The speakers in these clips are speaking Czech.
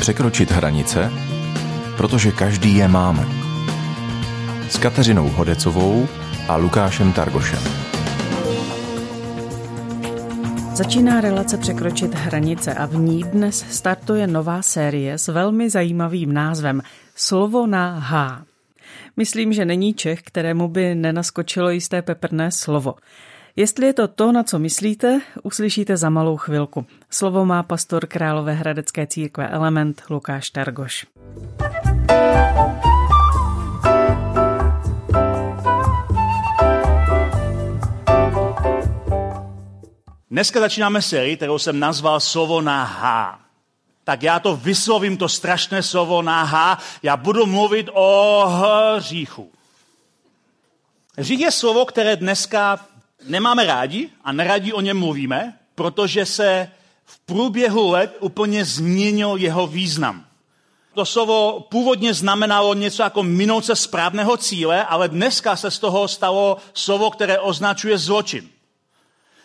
Překročit hranice, protože každý je máme. S Kateřinou Hodecovou a Lukášem Targošem. Začíná relace Překročit hranice a v ní dnes startuje nová série s velmi zajímavým názvem Slovo na H. Myslím, že není Čech, kterému by nenaskočilo jisté peprné slovo. Jestli je to to, na co myslíte, uslyšíte za malou chvilku. Slovo má pastor Králové hradecké církve Element Lukáš Targoš. Dneska začínáme sérii, kterou jsem nazval Slovo na H. Tak já to vyslovím, to strašné slovo na H. Já budu mluvit o hříchu. Hřích je slovo, které dneska nemáme rádi a neradí o něm mluvíme, protože se v průběhu let úplně změnil jeho význam. To slovo původně znamenalo něco jako minout se správného cíle, ale dneska se z toho stalo slovo, které označuje zločin.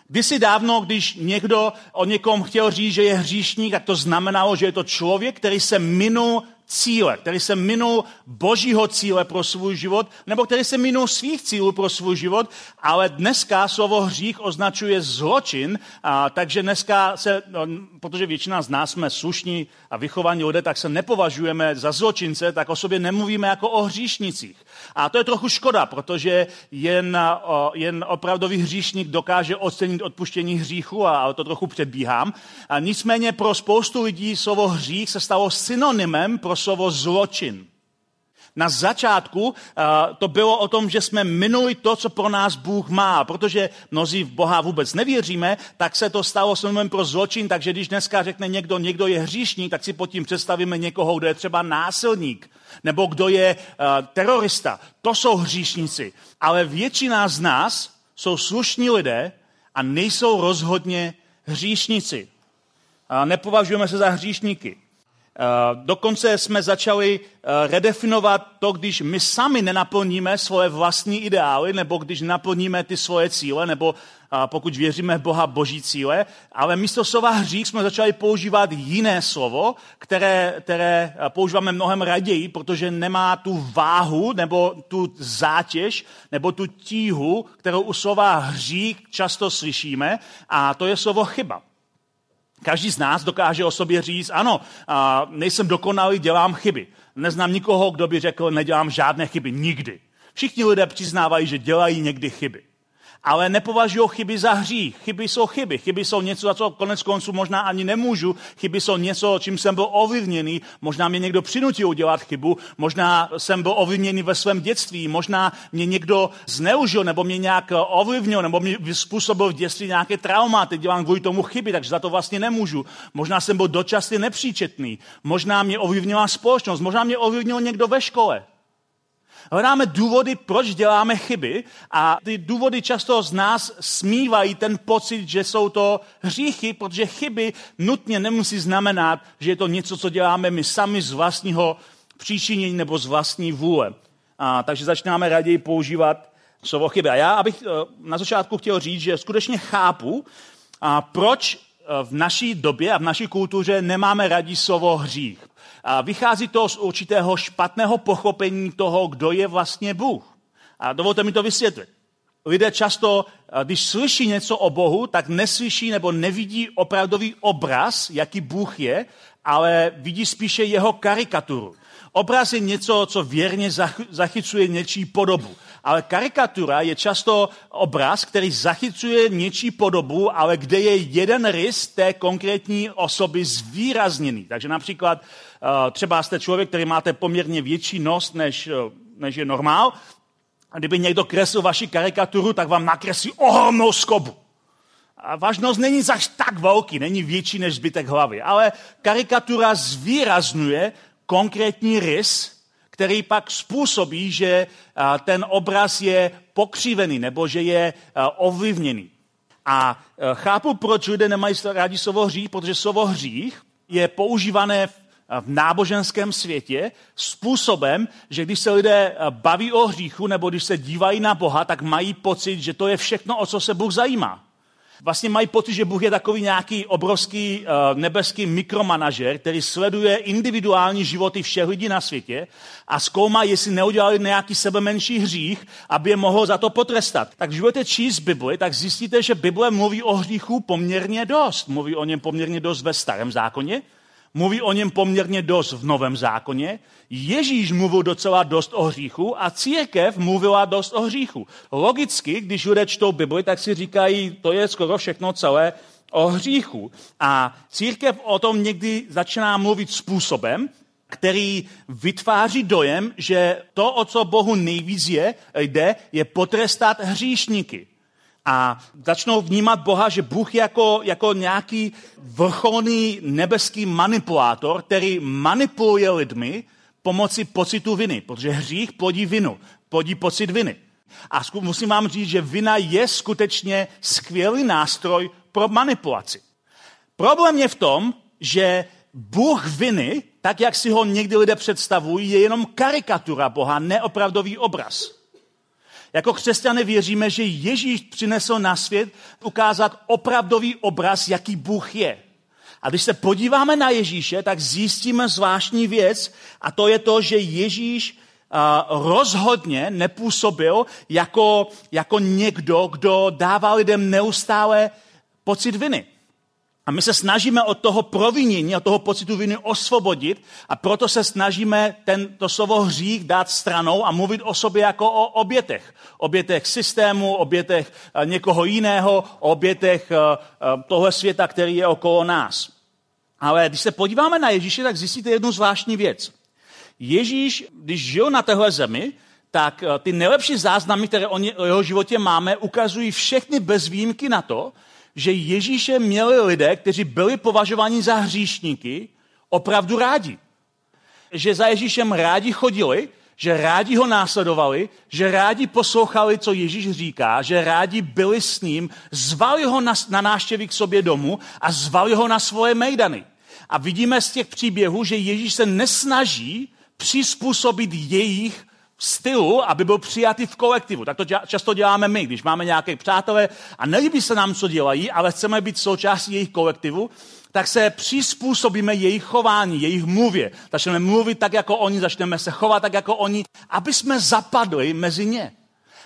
Kdysi dávno, když někdo o někom chtěl říct, že je hříšník, tak to znamenalo, že je to člověk, který se minul cíle, který se minul božího cíle pro svůj život, nebo který se minul svých cílů pro svůj život, ale dneska slovo hřích označuje zločin, a, takže dneska se, no, protože většina z nás jsme slušní a vychovaní lidé, tak se nepovažujeme za zločince, tak o sobě nemluvíme jako o hříšnicích. A to je trochu škoda, protože jen, o, jen opravdový hříšník dokáže ocenit odpuštění hříchu, a, a to trochu předbíhám. A nicméně pro spoustu lidí slovo hřích se stalo synonymem pro slovo zločin. Na začátku uh, to bylo o tom, že jsme minuli to, co pro nás Bůh má. Protože mnozí v Boha vůbec nevěříme, tak se to stalo synonymem pro zločin. Takže když dneska řekne někdo, někdo je hříšník, tak si pod tím představíme někoho, kdo je třeba násilník, nebo kdo je uh, terorista. To jsou hříšníci. Ale většina z nás jsou slušní lidé a nejsou rozhodně hříšníci. Nepovažujeme se za hříšníky. Eh, dokonce jsme začali eh, redefinovat to, když my sami nenaplníme svoje vlastní ideály, nebo když naplníme ty svoje cíle, nebo eh, pokud věříme v Boha boží cíle, ale místo slova hřích jsme začali používat jiné slovo, které, které používáme mnohem raději, protože nemá tu váhu, nebo tu zátěž, nebo tu tíhu, kterou u slova hřích často slyšíme, a to je slovo chyba. Každý z nás dokáže o sobě říct, ano, nejsem dokonalý, dělám chyby. Neznám nikoho, kdo by řekl, nedělám žádné chyby, nikdy. Všichni lidé přiznávají, že dělají někdy chyby ale nepovažují chyby za hřích. Chyby jsou chyby. Chyby jsou něco, za co konec konců možná ani nemůžu. Chyby jsou něco, čím jsem byl ovlivněný. Možná mě někdo přinutil udělat chybu. Možná jsem byl ovlivněný ve svém dětství. Možná mě někdo zneužil nebo mě nějak ovlivnil nebo mě způsobil v dětství nějaké trauma. Teď dělám kvůli tomu chyby, takže za to vlastně nemůžu. Možná jsem byl dočasně nepříčetný. Možná mě ovlivnila společnost. Možná mě ovlivnil někdo ve škole. Hledáme důvody, proč děláme chyby a ty důvody často z nás smívají ten pocit, že jsou to hříchy, protože chyby nutně nemusí znamenat, že je to něco, co děláme my sami z vlastního příčinění nebo z vlastní vůle. A, takže začínáme raději používat slovo chyby. A já abych eh, na začátku chtěl říct, že skutečně chápu, a proč eh, v naší době a v naší kultuře nemáme radí slovo hřích. A vychází to z určitého špatného pochopení toho, kdo je vlastně Bůh. A dovolte mi to vysvětlit. Lidé často, když slyší něco o Bohu, tak neslyší nebo nevidí opravdový obraz, jaký Bůh je, ale vidí spíše jeho karikaturu. Obraz je něco, co věrně zachycuje něčí podobu. Ale karikatura je často obraz, který zachycuje něčí podobu, ale kde je jeden rys té konkrétní osoby zvýrazněný. Takže například eh, třeba jste člověk, který máte poměrně větší nos, než, eh, než je normál. A kdyby někdo kreslil vaši karikaturu, tak vám nakreslí ohromnou skobu. A váš nos není zaž tak velký, není větší než zbytek hlavy, ale karikatura zvýrazňuje konkrétní rys, který pak způsobí, že ten obraz je pokřivený nebo že je ovlivněný. A chápu, proč lidé nemají rádi slovo hřích, protože slovo hřích je používané v náboženském světě způsobem, že když se lidé baví o hříchu nebo když se dívají na Boha, tak mají pocit, že to je všechno, o co se Bůh zajímá. Vlastně mají pocit, že Bůh je takový nějaký obrovský uh, nebeský mikromanažer, který sleduje individuální životy všech lidí na světě a zkoumá, jestli neudělali nějaký sebe menší hřích, aby je mohl za to potrestat. Tak když budete číst Bibli, tak zjistíte, že Bible mluví o hříchu poměrně dost. Mluví o něm poměrně dost ve starém zákoně, Mluví o něm poměrně dost v Novém zákoně. Ježíš mluvil docela dost o hříchu a církev mluvila dost o hříchu. Logicky, když lidé čtou Bibli, tak si říkají, to je skoro všechno celé o hříchu. A církev o tom někdy začíná mluvit způsobem, který vytváří dojem, že to, o co Bohu nejvíc je, jde, je potrestat hříšníky a začnou vnímat Boha, že Bůh je jako, jako nějaký vrcholný nebeský manipulátor, který manipuluje lidmi pomocí pocitu viny, protože hřích plodí vinu, plodí pocit viny. A musím vám říct, že vina je skutečně skvělý nástroj pro manipulaci. Problém je v tom, že Bůh viny, tak jak si ho někdy lidé představují, je jenom karikatura Boha, neopravdový obraz. Jako křesťané věříme, že Ježíš přinesl na svět ukázat opravdový obraz, jaký Bůh je. A když se podíváme na Ježíše, tak zjistíme zvláštní věc a to je to, že Ježíš rozhodně nepůsobil jako, jako někdo, kdo dává lidem neustále pocit viny. A my se snažíme od toho provinění, od toho pocitu viny osvobodit a proto se snažíme tento slovo hřích dát stranou a mluvit o sobě jako o obětech. Obětech systému, obětech eh, někoho jiného, obětech eh, eh, tohle světa, který je okolo nás. Ale když se podíváme na Ježíše, tak zjistíte jednu zvláštní věc. Ježíš, když žil na téhle zemi, tak ty nejlepší záznamy, které o jeho životě máme, ukazují všechny bez výjimky na to, že Ježíše měli lidé, kteří byli považováni za hříšníky, opravdu rádi. Že za Ježíšem rádi chodili, že rádi ho následovali, že rádi poslouchali, co Ježíš říká, že rádi byli s ním, zvali ho na, na náštěvy k sobě domů a zvali ho na svoje mejdany. A vidíme z těch příběhů, že Ježíš se nesnaží přizpůsobit jejich stylu, aby byl přijatý v kolektivu. Tak to často děláme my, když máme nějaké přátelé a nelíbí se nám, co dělají, ale chceme být součástí jejich kolektivu, tak se přizpůsobíme jejich chování, jejich mluvě. Začneme mluvit tak, jako oni, začneme se chovat tak, jako oni, aby jsme zapadli mezi ně.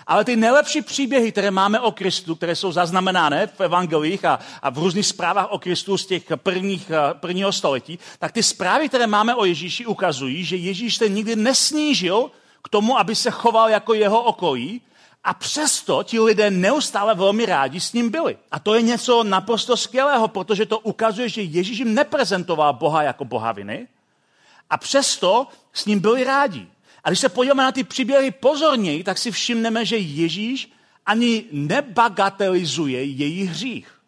Ale ty nejlepší příběhy, které máme o Kristu, které jsou zaznamenány v evangelích a, a v různých zprávách o Kristu z těch prvních, eh, prvního století, tak ty zprávy, které máme o Ježíši, ukazují, že Ježíš se nikdy nesnížil k tomu, aby se choval jako jeho okolí a přesto ti lidé neustále velmi rádi s ním byli. A to je něco naprosto skvělého, protože to ukazuje, že Ježíš jim neprezentoval Boha jako boha viny a přesto s ním byli rádi. A když se podíváme na ty příběhy pozorněji, tak si všimneme, že Ježíš ani nebagatelizuje jejich hřích.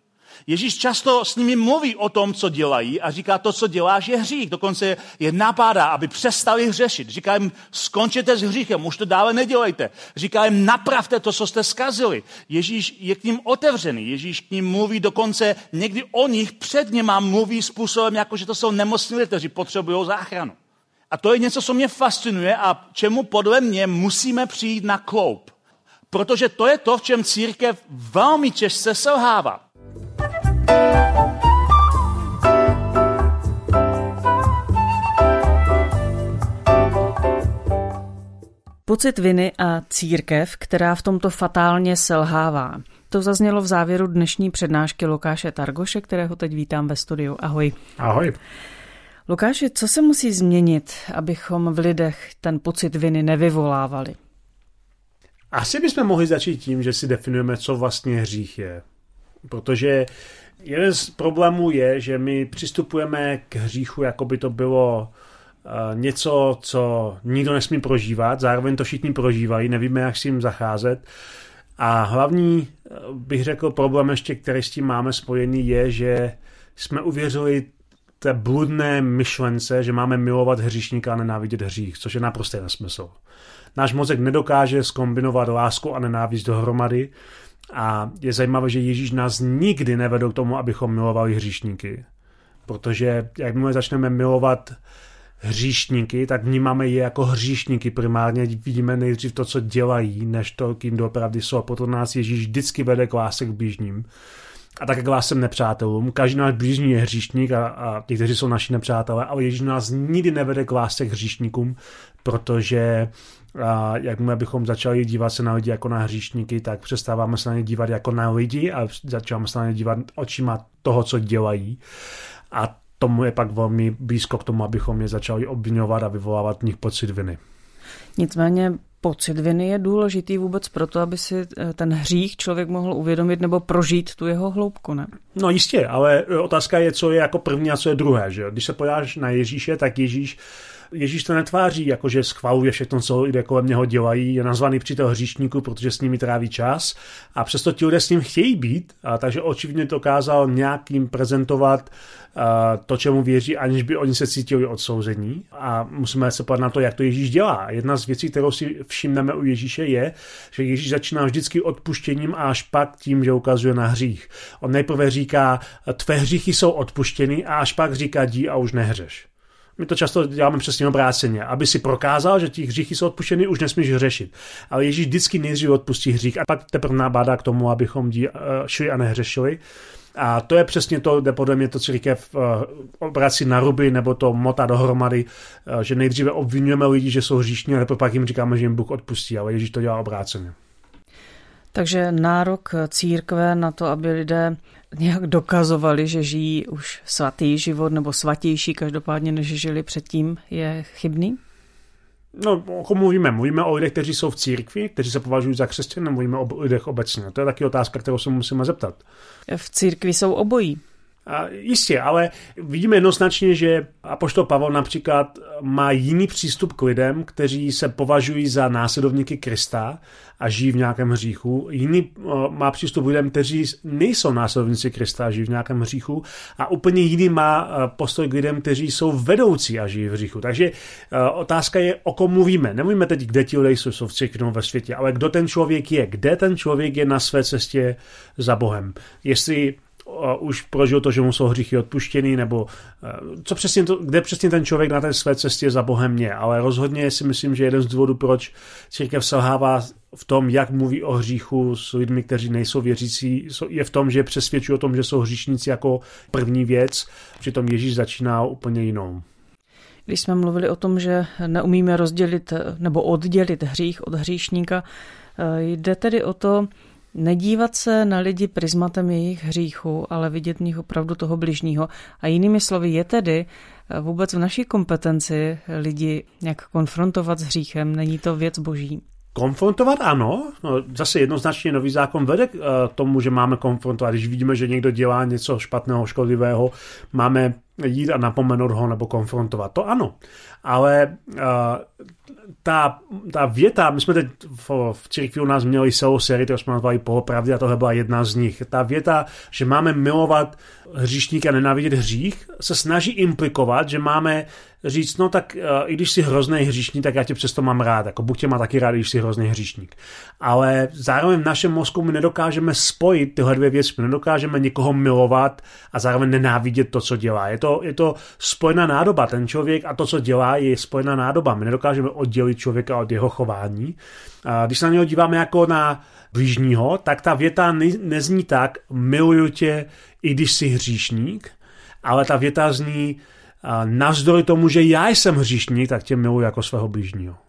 Ježíš často s nimi mluví o tom, co dělají a říká, to, co děláš, je hřích. Dokonce je napádá, aby přestali hřešit. Říká jim, skončete s hříchem, už to dále nedělejte. Říká jim, napravte to, co jste skazili. Ježíš je k ním otevřený. Ježíš k ním mluví dokonce někdy o nich před něma mluví způsobem, jako že to jsou nemocní lidé, kteří potřebují záchranu. A to je něco, co mě fascinuje a čemu podle mě musíme přijít na kloup. Protože to je to, v čem církev velmi těžce selhává. Pocit viny a církev, která v tomto fatálně selhává. To zaznělo v závěru dnešní přednášky Lukáše Targoše, kterého teď vítám ve studiu. Ahoj. Ahoj. Lukáši, co se musí změnit, abychom v lidech ten pocit viny nevyvolávali? Asi bychom mohli začít tím, že si definujeme, co vlastně hřích je. Protože jeden z problémů je, že my přistupujeme k hříchu, jako by to bylo uh, něco, co nikdo nesmí prožívat, zároveň to všichni prožívají, nevíme, jak s tím zacházet. A hlavní, eh, bych řekl, problém ještě, který s tím máme spojený, je, že jsme uvěřili té bludné myšlence, že máme milovat hříšníka a nenávidět hřích, což je naprostý nesmysl. Náš mozek nedokáže skombinovat lásku a nenávist dohromady a je zajímavé, že Ježíš nás nikdy nevedl k tomu, abychom milovali hříšníky. Protože jakmile začneme milovat hříšníky, tak vnímáme je jako hříšníky primárně, vidíme nejdřív to, co dělají, než to, kým doopravdy jsou. A potom nás Ježíš vždycky vede k lásce k blížním. A tak k lásem nepřátelům. Každý náš blížní je hříšník a, a ti, kteří jsou naši nepřátelé, ale Ježíš nás nikdy nevede k lásce k hříšníkům, protože a jakmile bychom začali dívat se na lidi jako na hříšníky, tak přestáváme se na ně dívat jako na lidi a začínáme se na ně dívat očima toho, co dělají. A tomu je pak velmi blízko k tomu, abychom je začali obvinovat a vyvolávat v nich pocit viny. Nicméně pocit viny je důležitý vůbec proto, aby si eh, ten hřích člověk mohl uvědomit nebo prožít tu jeho hloubku, ne? No jistě, ale otázka je, co je jako první a co je druhé. Že? Když se podáš na Ježíše, tak Ježíš Ježíš to netváří, jakože schvaluje všechno, co lidé kolem něho dělají, je nazvaný přítel hříšníků, protože s nimi tráví čas a přesto ti lidé s ním chtějí být, a takže očividně dokázal nějakým prezentovat uh, to, čemu věří, aniž by oni se cítili odsouzení a musíme se podívat na to, jak to Ježíš dělá. Jedna z věcí, kterou si všimneme u Ježíše je, že Ježíš začíná vždycky odpuštěním a až pak tím, že ukazuje na hřích. On nejprve říká, tvé hříchy jsou odpuštěny a až pak říká, dí a už nehřeš. My to často děláme přesně obráceně. Aby si prokázal, že ti hříchy jsou odpuštěny, už nesmíš řešit. Ale Ježíš vždycky nejdřív odpustí hřích a pak teprve nabádá k tomu, abychom dí, uh, šli a nehřešili. A to je přesně to, kde podle mě to církev uh, obrací na ruby nebo to motá dohromady, uh, že nejdříve obvinujeme lidi, že jsou hříšní, ale pak jim říkáme, že jim Bůh odpustí, ale Ježíš to dělá obráceně. Takže nárok církve na to, aby lidé nějak dokazovali, že žijí už svatý život nebo svatější každopádně, než žili předtím, je chybný? No, o kom mluvíme? Mluvíme o lidech, kteří jsou v církvi, kteří se považují za křesťany, mluvíme o lidech obecně. To je taky otázka, kterou se musíme zeptat. V církvi jsou obojí. A jistě, ale vidíme jednoznačně, že Apoštol Pavel například má jiný přístup k lidem, kteří se považují za následovníky Krista a žijí v nějakém hříchu. Jiný má přístup k lidem, kteří nejsou následovníci Krista a žijí v nějakém hříchu. A úplně jiný má postoj k lidem, kteří jsou vedoucí a žijí v hříchu. Takže otázka je, o kom mluvíme. Nemluvíme teď, kde ti lidé jsou, jsou v církvi ve světě, ale kdo ten člověk je, kde ten člověk je na své cestě za Bohem. Jestli už prožil to, že mu jsou hříchy odpuštěný, nebo co přesně to, kde přesně ten člověk na té své cestě za Bohem je. Ale rozhodně si myslím, že jeden z důvodů, proč církev selhává v tom, jak mluví o hříchu s lidmi, kteří nejsou věřící, je v tom, že přesvědčují o tom, že jsou hříšníci jako první věc, přitom Ježíš začíná úplně jinou. Když jsme mluvili o tom, že neumíme rozdělit nebo oddělit hřích od hříšníka, jde tedy o to, Nedívat se na lidi prismatem jejich hříchu, ale vidět v nich opravdu toho bližního. A jinými slovy, je tedy eh, vůbec v naší kompetenci lidi jak konfrontovat s hříchem, není to věc boží. Konfrontovat ano, no, zase jednoznačně nový zákon vede k uh, tomu, že máme konfrontovat. Když vidíme, že někdo dělá něco špatného, škodlivého, máme jít a napomenout ho nebo konfrontovat. To ano, ale uh, ta, ta věta, my jsme teď v, v církvi u nás měli celou sérii, kterou jsme nazvali Polopravdy a tohle byla jedna z nich. Ta věta, že máme milovat hříšníka a nenávidět hřích, se snaží implikovat, že máme říct, no tak uh, i když jsi hrozný hříšník, tak já tě přesto mám rád. Jako Bůh tě má taky rád, když jsi hrozný hříšník. Ale zároveň v našem mozku my nedokážeme spojit tyhle dvě věci. My nedokážeme někoho milovat a zároveň nenávidět to, co dělá. Je to, je to spojená nádoba. Ten člověk a to, co dělá, je spojená nádoba. My nedokážeme oddělit člověka od jeho chování. A když se na něho díváme jako na blížního, tak ta věta ne, nezní tak, miluju tě, i když jsi hříšník, ale ta věta zní, navzdory tomu, že já jsem hříšník, tak tě miluji jako svého blížního.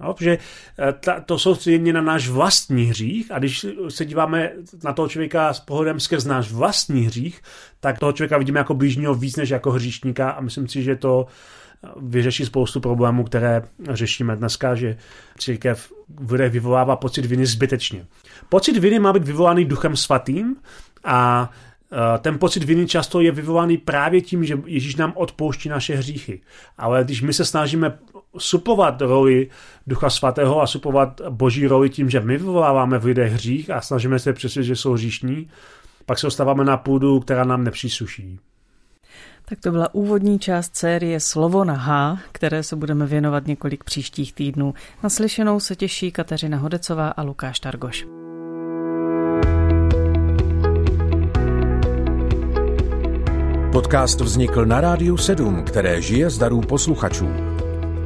No, protože e, ta, to soustředění na náš vlastní hřích a když se díváme na toho člověka s pohledem skrz náš vlastní hřích, tak toho člověka vidíme jako blížního víc než jako hříšníka a myslím si, že to vyřeší spoustu problémů, které řešíme dneska, že církev v vyvolává pocit viny zbytečně. Pocit viny má být vyvolaný duchem svatým a Eh, ten pocit viny často je vyvolaný právě tím, že Ježíš nám odpouští naše hříchy. Ale když my se snažíme supovat roli Ducha Svatého a supovat Boží roli tím, že my vyvoláváme v lidech hřích a snažíme se přesvědčit, že jsou hříšní, pak se dostáváme na půdu, která nám nepřísluší. Tak to byla úvodní část série Slovo na H, které se budeme věnovat několik příštích týdnů. Naslyšenou se těší Kateřina Hodecová a Lukáš Targoš. Podcast vznikl na Rádiu 7, které žije z darů posluchačů.